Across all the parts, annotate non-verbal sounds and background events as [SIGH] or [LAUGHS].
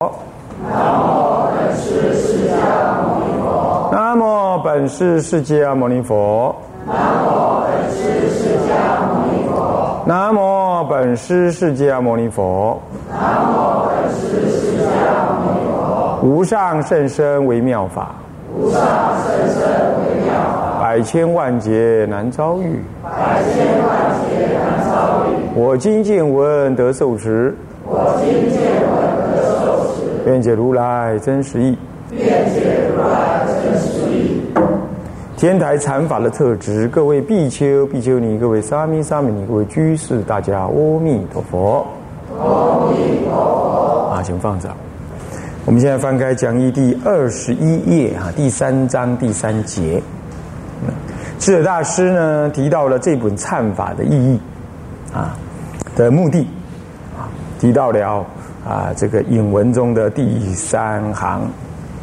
南无本师释迦牟尼佛。南无本师释迦牟尼佛。南无本师释迦牟尼佛。南无本师释迦牟尼佛无上甚深为妙法。无上甚深为妙法。百千万劫难遭遇。百千万劫难遭遇。我今见闻得受持。我今见闻。愿解如来真实义。愿解如来真实义。天台禅法的特质，各位比丘、比丘尼，各位沙弥、沙弥尼，各位居士，大家阿弥陀佛。阿弥陀佛。啊，请放着。我们现在翻开讲义第二十一页哈，第三章第三节。智者大师呢提到了这本忏法的意义啊的目的啊，提到了啊这个引文中的第三行。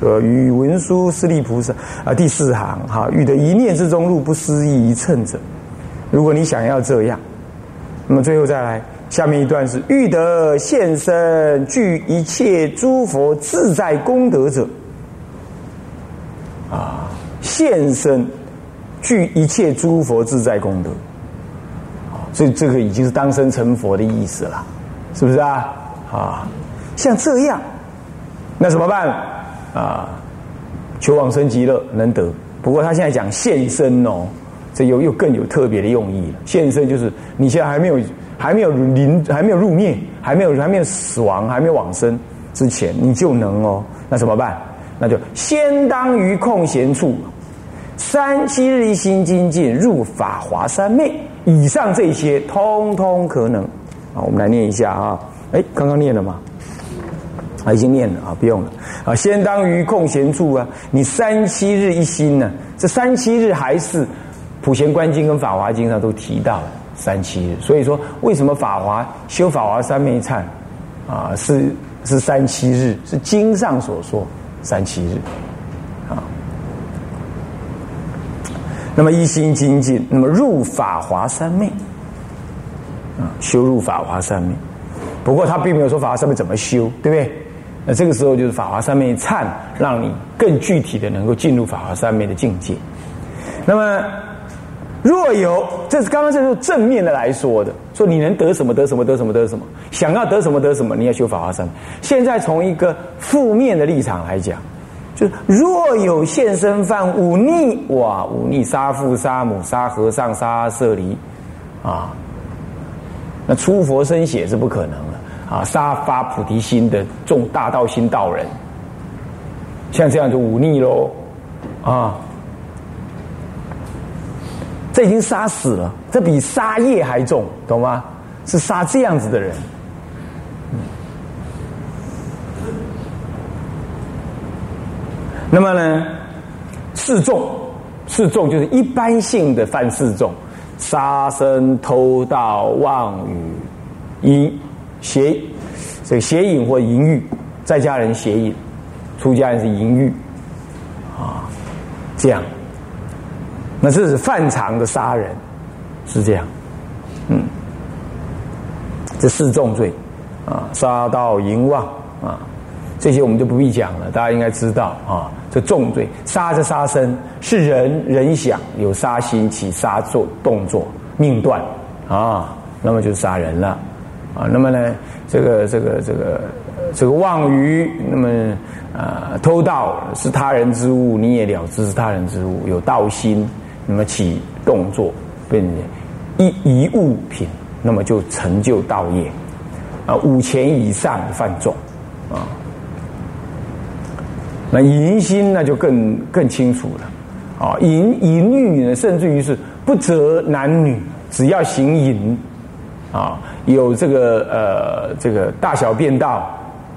呃，与文殊师利菩萨啊，第四行哈，欲得一念之中入不思议一乘者，如果你想要这样，那么最后再来下面一段是欲得现身具一切诸佛自在功德者，啊，现身具一切诸佛自在功德，所以这个已经是当生成佛的意思了，是不是啊？啊，像这样，那怎么办？啊，求往生极乐能得，不过他现在讲现身哦，这又又更有特别的用意了。现身就是你现在还没有还没有临还没有入灭，还没有还没有死亡，还没有往生之前，你就能哦。那怎么办？那就先当于空闲处，三七日一心精进入法华三昧。以上这些通通可能啊，我们来念一下啊。哎，刚刚念了吗？啊，已经念了啊，不用了啊。先当于空闲处啊，你三七日一心呢？这三七日还是普贤观经跟法华经上都提到了三七日。所以说，为什么法华修法华三昧忏啊，是是三七日？是经上所说三七日啊。那么一心精进，那么入法华三昧啊，修入法华三昧。不过他并没有说法华三昧怎么修，对不对？那这个时候就是法华三昧忏，让你更具体的能够进入法华三昧的境界。那么，若有，这是刚刚这是正面的来说的，说你能得什么得什么得什么得什么，想要得什么得什么，你要修法华三昧。现在从一个负面的立场来讲，就是若有现身犯忤逆，哇，忤逆杀父杀母杀和尚杀舍离，啊，那出佛身血是不可能。啊，杀发菩提心的重大道心道人，像这样就忤逆喽，啊，这已经杀死了，这比杀业还重，懂吗？是杀这样子的人。那么呢，示众，示众就是一般性的犯示众，杀生、偷盗、妄语、淫。邪，这个邪淫或淫欲，在家人邪淫，出家人是淫欲，啊，这样，那这是犯常的杀人，是这样，嗯，这四重罪，啊，杀盗淫妄啊，这些我们就不必讲了，大家应该知道啊，这重罪，杀是杀生是人人想有杀心起杀作动作命断啊，那么就杀人了。啊，那么呢，这个这个这个这个妄语，那么啊偷盗是他人之物，你也了知是他人之物，有盗心，那么起动作，变一一物品，那么就成就道业。啊，五钱以上犯众啊，那淫心那就更更清楚了。啊，淫淫欲呢，甚至于是不择男女，只要行淫啊。有这个呃，这个大小便道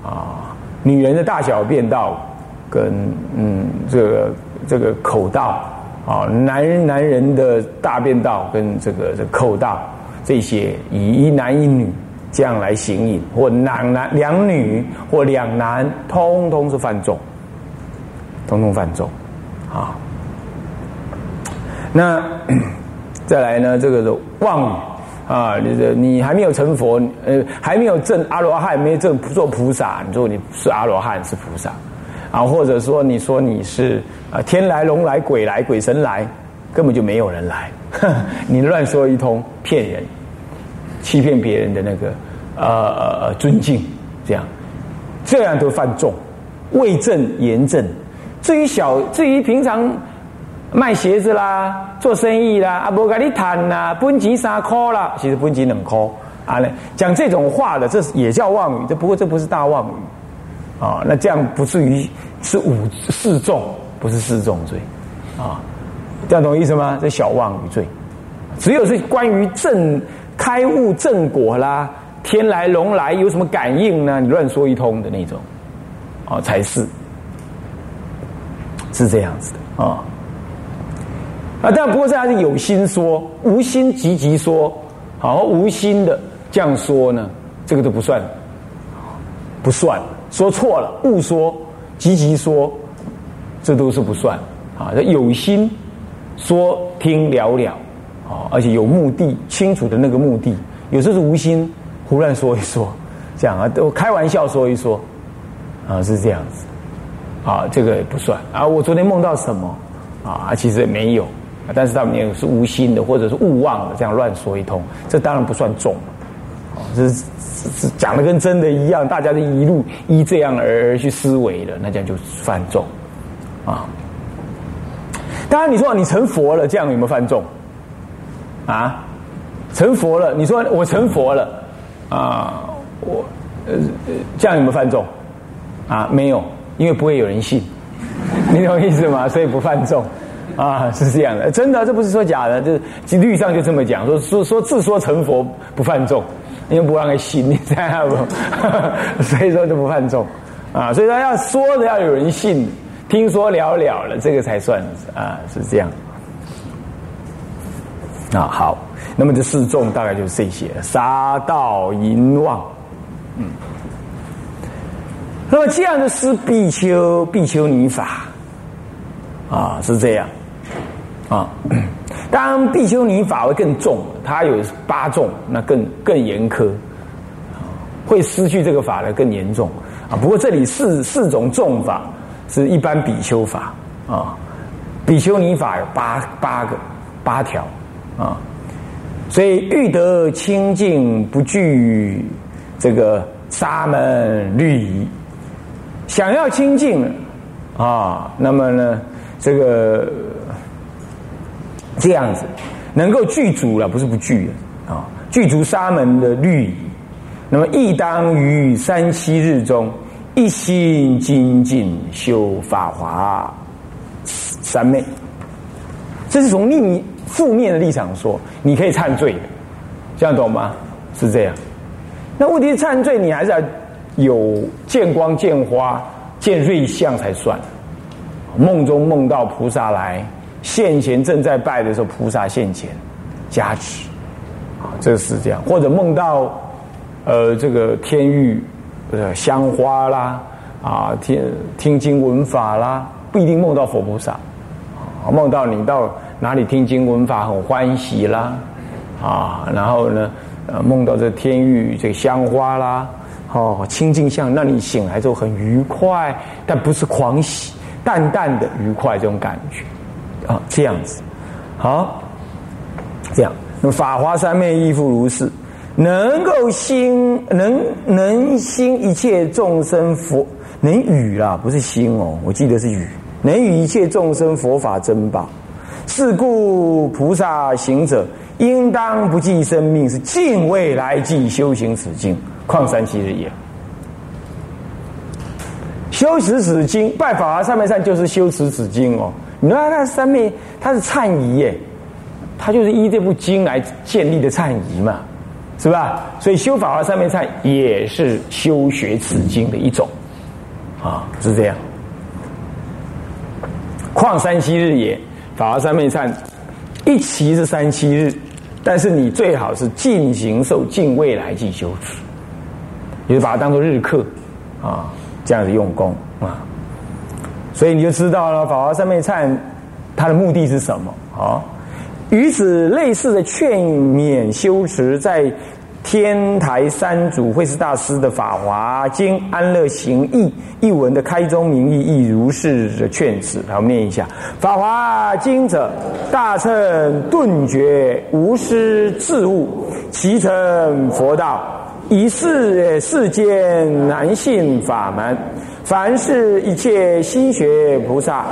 啊，女人的大小便道跟嗯，这个这个口道啊，男人男人的大便道跟这个这口道这些，以一男一女这样来行淫，或两男两女或两男，通通是犯众，通通犯众啊。那 [COUGHS] 再来呢，这个是妄语。啊，你的你还没有成佛，呃，还没有证阿罗汉，没证做菩萨，你说你是阿罗汉是菩萨，啊，或者说你说你是啊天来龙来鬼来鬼神来，根本就没有人来，[LAUGHS] 你乱说一通，骗人，欺骗别人的那个呃尊敬，这样，这样都犯众，为正言正。至于小，至于平常。卖鞋子啦，做生意啦，啊，不跟你谈啦，分钱三块啦，其实分钱两块啊，讲这种话的，这也叫妄语，这不过这不是大妄语啊，那这样不至于是五四重，不是四重罪啊，这样懂意思吗？这小妄语罪，只有是关于正开悟正果啦，天来龙来有什么感应呢？你乱说一通的那种啊，才是是这样子的啊。啊，但不过这还是有心说，无心急急说，好，无心的这样说呢，这个都不算，不算，说错了，误说，急急说，这都是不算啊。有心说听了了，啊，而且有目的，清楚的那个目的，有时候是无心胡乱说一说，这样啊，都开玩笑说一说，啊，是这样子，啊，这个不算啊。我昨天梦到什么啊？其实也没有。但是他们也是无心的，或者是勿忘的，这样乱说一通，这当然不算重，哦，这是是讲的跟真的一样，大家都一路依这样而而去思维的，那这样就犯重，啊。当然你说你成佛了，这样有没有犯重？啊，成佛了，你说我成佛了，啊，我呃这样有没有犯重？啊，没有，因为不会有人信，[LAUGHS] 你懂意思吗？所以不犯重。啊，是这样的，真的，这不是说假的，就是律上就这么讲，说说说自说成佛不犯众，因为不让人信，你知道不？[LAUGHS] 所以说就不犯众啊，所以说要说的要有人信，听说了了了，这个才算啊，是这样。啊，好，那么这四众大概就是这些：杀盗淫妄，嗯。那么这样的是必修必修尼法，啊，是这样。啊，当然必修尼法会更重，它有八重，那更更严苛，会失去这个法的更严重啊。不过这里四四种重法是一般比丘法啊，比丘尼法有八八个八条啊，所以欲得清净不惧这个沙门律仪，想要清净啊，那么呢这个。这样子，能够具足了，不是不具啊，具足沙门的律仪，那么亦当于三七日中一心精进修法华三昧。这是从逆负面的立场说，你可以忏罪的，这样懂吗？是这样。那问题是忏罪，你还是要有见光、见花、见瑞相才算。梦中梦到菩萨来。现前正在拜的时候，菩萨现前加持，啊，这是这样。或者梦到，呃，这个天域，呃，香花啦，啊，听听经闻法啦，不一定梦到佛菩萨，啊，梦到你到哪里听经闻法很欢喜啦，啊，然后呢，呃，梦到这天域这个香花啦，哦，清净相，那你醒来之后很愉快，但不是狂喜，淡淡的愉快这种感觉。啊，这样子，好，这样。那么法华三昧亦复如是，能够心能能心一切众生佛能与啦，不是心哦，我记得是与，能与一切众生佛法珍宝。是故菩萨行者应当不计生命，是敬未来际修行此经，况三七日也。修持此经，拜法华三昧善就是修持此经哦。你看，那三昧它是忏仪耶，它就是依这部经来建立的忏仪嘛，是吧？所以修法华三昧忏也是修学此经的一种，啊，是这样。况三七日也，法华三昧忏一期是三七日，但是你最好是进行受尽未来即修持，也就把它当做日课啊，这样子用功啊。所以你就知道了，法华三昧忏，它的目的是什么？啊，与此类似的劝勉修持，在天台三祖慧师大师的《法华经安乐行义》一文的开宗明义，亦如是的劝示。来，我们念一下：《法华经》者，大乘顿觉无师自悟，其成佛道，以是世间难信法门。凡是一切心学菩萨，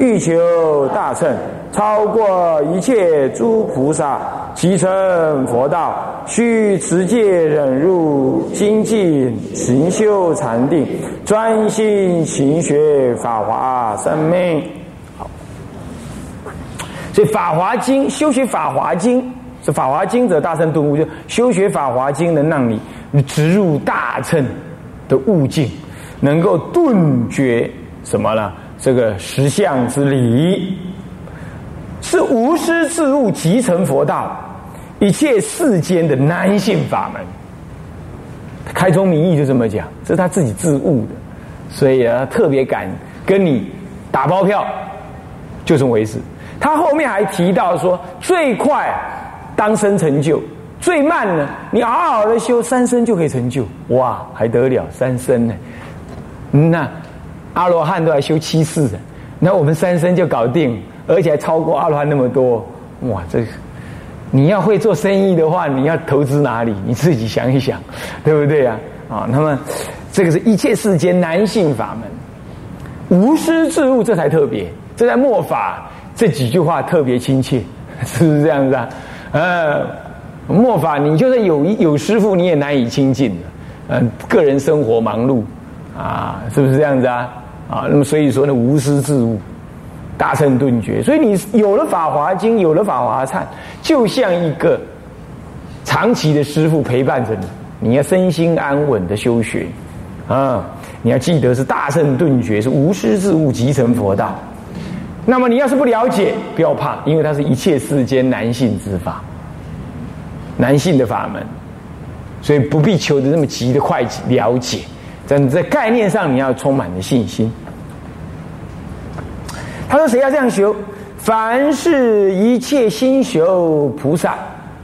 欲求大乘，超过一切诸菩萨，即成佛道。须持戒忍辱，精进行修禅定，专心勤学法华三昧。好，所以《法华经》修学《法华经》是《法华经》者大乘顿悟，就修学《法华经》能让你植入大乘的悟境。能够顿觉什么呢？这个实相之理是无师自悟，即成佛道。一切世间的难信法门，开宗明义就这么讲，这是他自己自悟的，所以啊，特别敢跟你打包票，就这么回事。他后面还提到说，最快当生成就，最慢呢，你好好的修三生就可以成就。哇，还得了三生呢？嗯那阿罗汉都要修七世的，那我们三生就搞定，而且还超过阿罗汉那么多。哇，这个你要会做生意的话，你要投资哪里？你自己想一想，[LAUGHS] 对不对呀？啊，那么这个是一切世间男性法门，无师自悟，这才特别。这在末法这几句话特别亲切，[LAUGHS] 是不是这样子啊？呃，末法你就算有有师傅，你也难以亲近嗯，个人生活忙碌。啊，是不是这样子啊？啊，那么所以说呢，无师自悟，大乘顿觉。所以你有了《法华经》，有了《法华忏》，就像一个长期的师傅陪伴着你。你要身心安稳的修学啊！你要记得是大乘顿觉，是无师自悟，即成佛道。那么你要是不了解，不要怕，因为它是一切世间男性之法，男性的法门，所以不必求的那么急的快了解。在在概念上，你要充满的信心。他说：“谁要这样修？凡是一切心修菩萨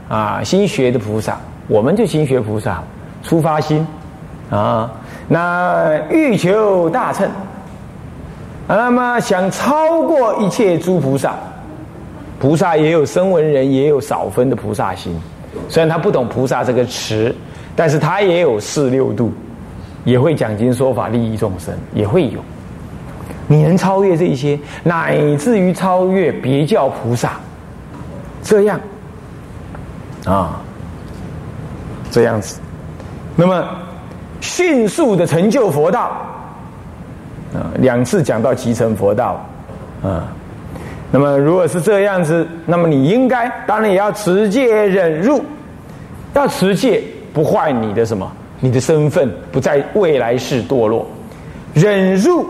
啊，心学的菩萨，我们就心学菩萨，出发心啊。那欲求大乘，那么想超过一切诸菩萨，菩萨也有声闻人，也有少分的菩萨心。虽然他不懂菩萨这个词，但是他也有四六度。”也会讲经说法利益众生，也会有。你能超越这些，乃至于超越别教菩萨，这样啊，这样子，那么迅速的成就佛道啊，两次讲到集成佛道啊，那么如果是这样子，那么你应该当然也要持戒忍辱，要持戒不坏你的什么。你的身份不在未来世堕落，忍辱，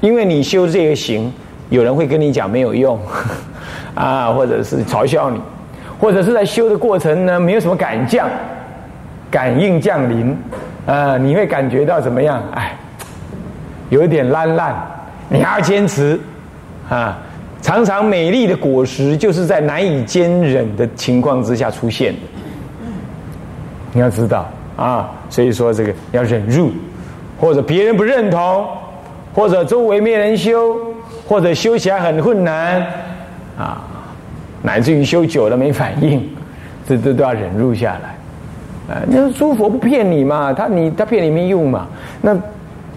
因为你修这个行，有人会跟你讲没有用，[LAUGHS] 啊，或者是嘲笑你，或者是在修的过程呢，没有什么感降，感应降临，啊，你会感觉到怎么样？哎，有一点烂烂，你还要坚持，啊，常常美丽的果实就是在难以坚忍的情况之下出现的，你要知道。啊，所以说这个要忍辱，或者别人不认同，或者周围没人修，或者修起来很困难，啊，乃至于修久了没反应，这这都要忍辱下来。啊，那诸佛不骗你嘛，他你他骗你没用嘛。那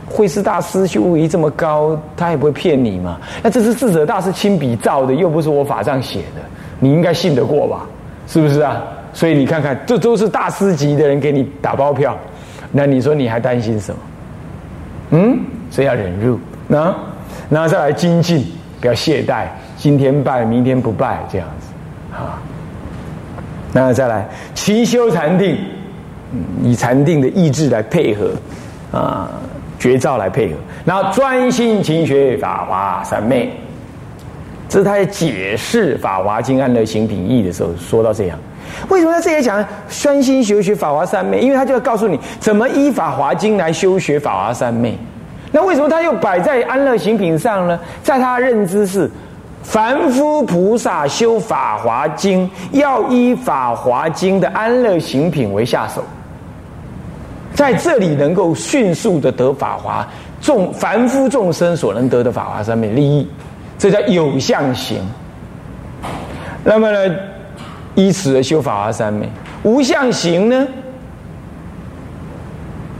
慧师大师修为这么高，他也不会骗你嘛。那这是智者大师亲笔造的，又不是我法上写的，你应该信得过吧？是不是啊？所以你看看，这都是大师级的人给你打包票，那你说你还担心什么？嗯，所以要忍辱，那，然后再来精进，不要懈怠，今天拜，明天不拜，这样子，啊，那再来勤修禅定，以禅定的意志来配合，啊，绝招来配合，然后专心勤学法华三昧，这是他在解释《法华经安乐行品义》的时候说到这样。为什么在这里讲专心修学法华三昧？因为他就要告诉你怎么依法华经来修学法华三昧。那为什么他又摆在安乐行品上呢？在他认知是凡夫菩萨修《法华经》，要依《法华经》的安乐行品为下手，在这里能够迅速的得法华众凡夫众生所能得的法华三昧利益，这叫有相行。那么呢，依此而修法华三昧；无相行呢，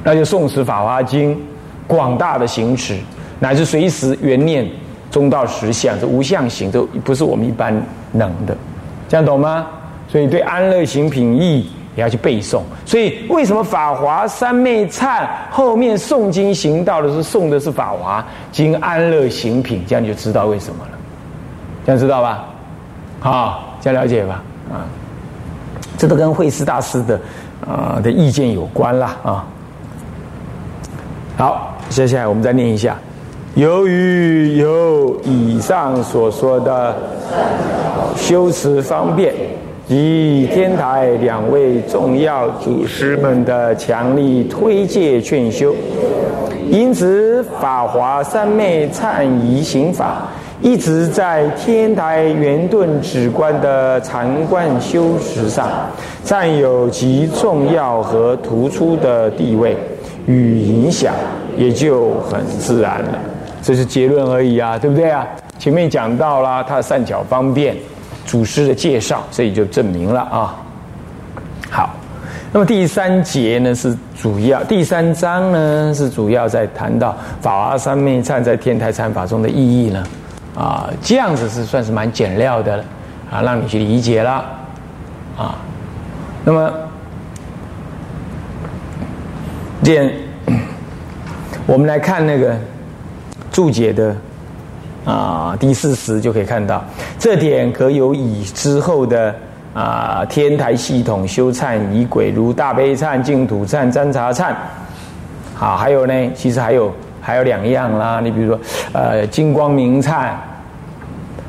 那就诵持《法华经》，广大的行持，乃至随时缘念。中道实相，这无相行，这不是我们一般能的，这样懂吗？所以对安乐行品义也要去背诵。所以为什么法华三昧忏后面诵经行道的时候诵的是法华经安乐行品？这样你就知道为什么了。这样知道吧？好，这样了解吧？啊，这都跟慧师大师的啊的意见有关啦啊。好，接下来我们再念一下。由于有以上所说的修持方便及天台两位重要祖师们的强力推介劝修，因此法华三昧忏仪行法一直在天台圆顿止观的禅观修持上占有极重要和突出的地位与影响，也就很自然了。这是结论而已啊，对不对啊？前面讲到了他善巧方便，祖师的介绍，这里就证明了啊。好，那么第三节呢是主要，第三章呢是主要在谈到法华三昧忏在天台禅法中的意义呢。啊，这样子是算是蛮简料的了啊，让你去理解了啊。那么，点我们来看那个。注解的啊第四十就可以看到，这点可有以之后的啊天台系统修忏仪轨，如大悲忏、净土忏、占茶忏，好，还有呢，其实还有还有两样啦，你比如说呃金光明忏、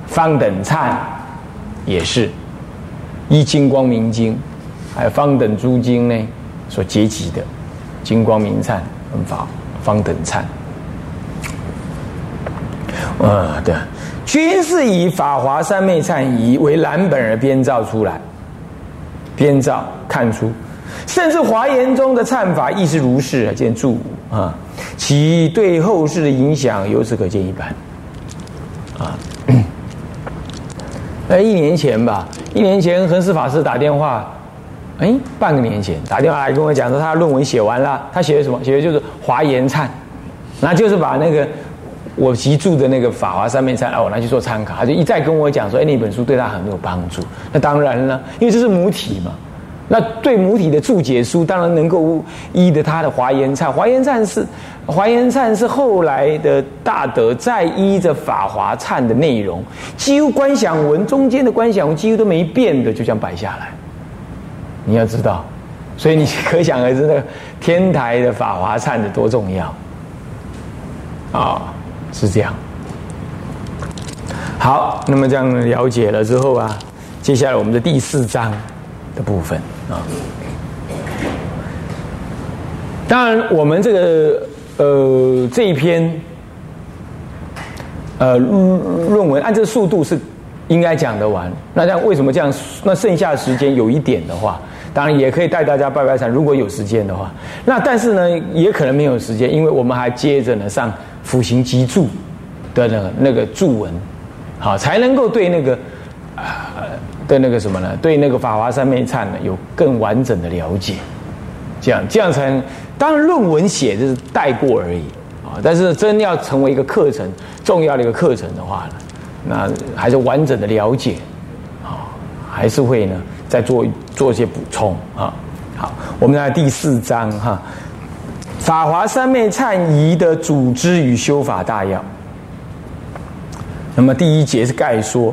方等忏，也是依金光明经，还有方等诸经呢所结集的金光明忏法方等忏。啊，对，均是以法华三昧忏仪为蓝本而编造出来，编造看出，甚至华严中的忏法亦是如是，见注。啊，其对后世的影响由此可见一斑。啊，那，一年前吧，一年前恒师法师打电话，哎，半个年前打电话来跟我讲说，他的论文写完了，他写的什么？写的就是华严忏，那就是把那个。我习著的那个《法华三昧忏》，哦，我拿去做参考，他就一再跟我讲说：“哎，那本书对他很有帮助。”那当然了，因为这是母体嘛。那对母体的注解书，当然能够依的他的《华严忏》。《华严忏》是《华严忏》是后来的大德再依着《法华忏》的内容，几乎观想文中间的观想文几乎都没变的，就这样摆下来。你要知道，所以你 [LAUGHS] 可想而知，那个天台的《法华忏》的多重要啊！是这样，好，那么这样了解了之后啊，接下来我们的第四章部分啊，当然我们这个呃这一篇呃论文按这速度是应该讲得完，那这样为什么这样？那剩下的时间有一点的话，当然也可以带大家拜拜山，如果有时间的话，那但是呢，也可能没有时间，因为我们还接着呢上。辅行集注的那个那个注文，好，才能够对那个啊对那个什么呢？对那个法华三昧忏呢有更完整的了解。这样这样才，当然论文写就是带过而已啊。但是真要成为一个课程重要的一个课程的话呢，那还是完整的了解啊，还是会呢再做做一些补充啊。好，我们来第四章哈。法华三昧忏仪的组织与修法大要。那么第一节是概说，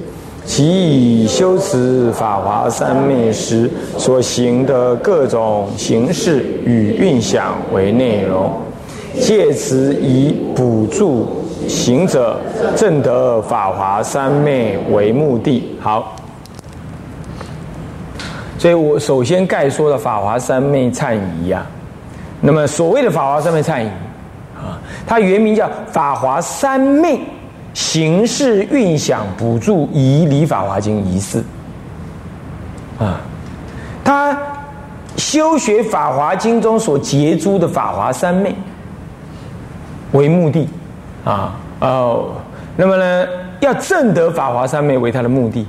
其以修持法华三昧时所行的各种形式与运想为内容，借此以补助行者证得法华三昧为目的。好。所以我首先概说了法华三昧忏仪呀，那么所谓的法华三昧忏仪啊，它原名叫法华三昧形式运想补助以礼法华经仪式啊，他修学法华经中所结诸的法华三昧为目的啊哦，那么呢要证得法华三昧为他的目的，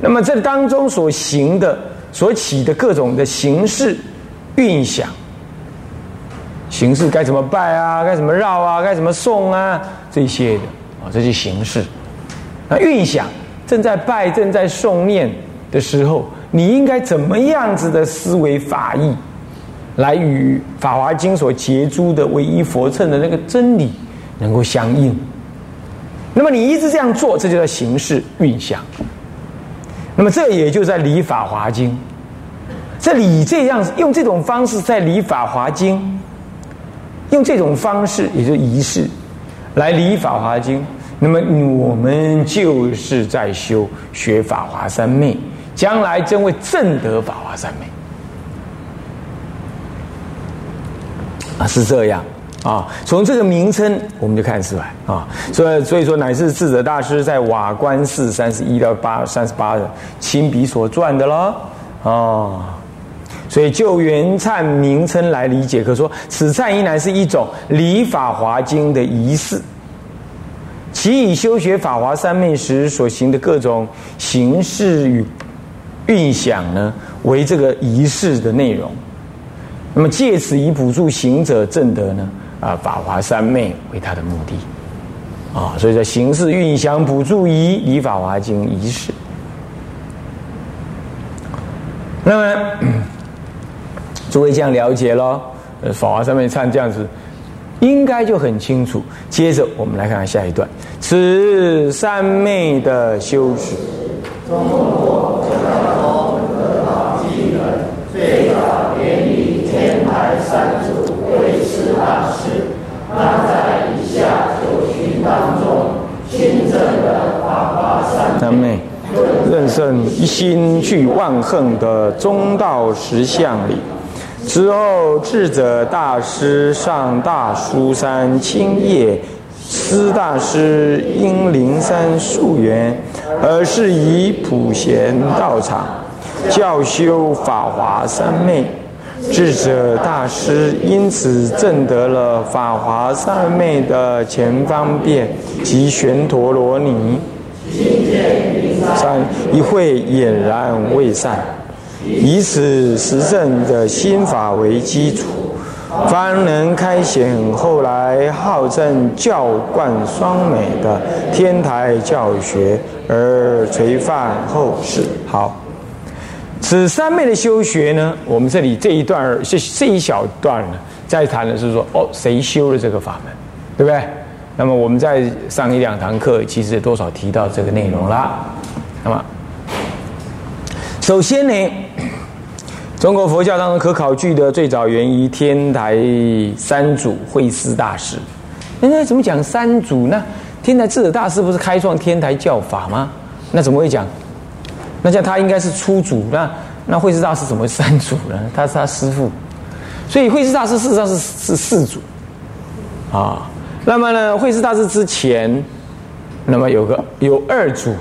那么这当中所行的。所起的各种的形式、运想、形式该怎么拜啊？该怎么绕啊？该怎么诵啊？这些的这些形式。那运想正在拜、正在诵念的时候，你应该怎么样子的思维法义，来与《法华经》所结诸的唯一佛乘的那个真理能够相应？那么你一直这样做，这就叫形式运想。那么这也就在理《法华经》，这理这样用这种方式在理《法华经》，用这种方式，也就仪式，来理《法华经》。那么我们就是在修学法华三昧，将来真会证得法华三昧。啊，是这样。啊，从这个名称我们就看出来啊，所以所以说乃是智者大师在瓦官寺三十一到八三十八的亲笔所撰的了啊，所以就原忏名称来理解，可说此忏依然是一种礼法华经的仪式，其以修学法华三昧时所行的各种形式与运想呢，为这个仪式的内容，那么借此以补助行者正德呢。啊，法华三昧为他的目的啊，所以在形式运想补助仪以法华经仪式。那么，[CLEARS THROAT] 诸位这样了解了，呃，法华三昧唱这样子，应该就很清楚。接着我们来看看下一段，此三昧的修持。最早源于天台三祖慧师大师。那在以下九旬当中，亲证的法华三昧，认胜一心去万恨的中道实相里。之后，智者大师上大书山青叶，师大师因灵山溯源，而是以普贤道场教修法华三昧。智者大师因此证得了法华三昧的前方便及玄陀罗尼，三一会俨然未散，以此实证的心法为基础，方能开显后来号称教冠双美的天台教学，而垂范后世。好。此三昧的修学呢，我们这里这一段这这一小段呢，在谈的是说，哦，谁修了这个法门，对不对？那么我们在上一两堂课，其实多少提到这个内容啦。那么，首先呢，中国佛教当中可考据的最早源于天台三祖慧思大师。那怎么讲三祖呢？天台智者大师不是开创天台教法吗？那怎么会讲？那像他应该是初祖，那那慧师大师怎么会三祖呢？他是他师父，所以慧师大师事实上是是四祖啊。那么呢，慧师大师之前，那么有个有二祖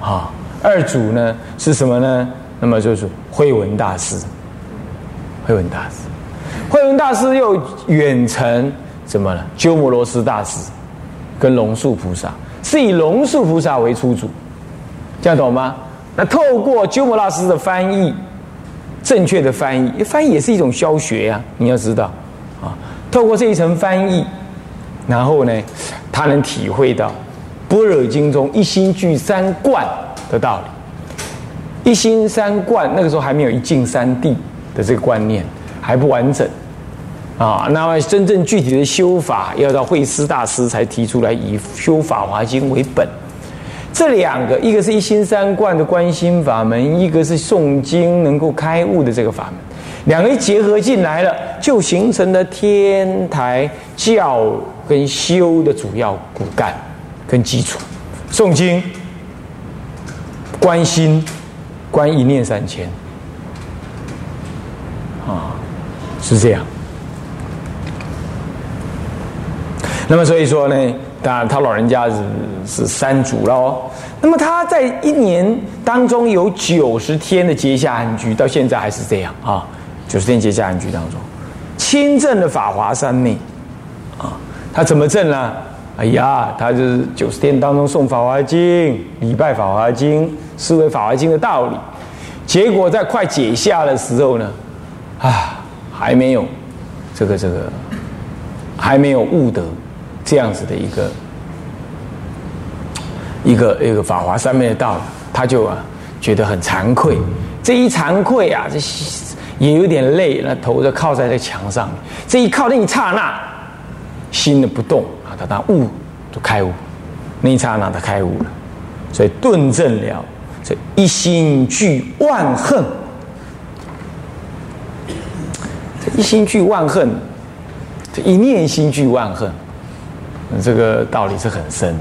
啊，二祖呢是什么呢？那么就是慧文大师，慧文大师，慧文大师又远程什么呢？鸠摩罗什大师跟龙树菩萨，是以龙树菩萨为出主，这样懂吗？那透过鸠摩罗什的翻译，正确的翻译，翻译也是一种教学呀。你要知道，啊，透过这一层翻译，然后呢，他能体会到般若经中一心具三观的道理。一心三观，那个时候还没有一境三地的这个观念，还不完整。啊，那么真正具体的修法，要到慧思大师才提出来，以修法华经为本。这两个，一个是一心三观的观心法门，一个是诵经能够开悟的这个法门，两个一结合进来了，就形成了天台教跟修的主要骨干跟基础。诵经、观心、观一念三千，啊，是这样。那么所以说呢，当然他老人家是是三祖了哦。那么他在一年当中有九十天的结下安居，到现在还是这样啊。九十天结下安居当中，亲证的法华三昧啊，他怎么证呢？哎呀，他就是九十天当中诵法华经、礼拜法华经、思维法华经的道理，结果在快解下的时候呢，啊，还没有这个这个还没有悟得这样子的一个一个一个法华三昧的道理，他就啊觉得很惭愧。这一惭愧啊，这也有点累，那头就靠在这墙上，这一靠那一刹那，心的不动。他当悟就开悟，那一刹那他开悟了，所以顿证了所以一心具万恨，一心具万恨，这一念心具万恨，这个道理是很深。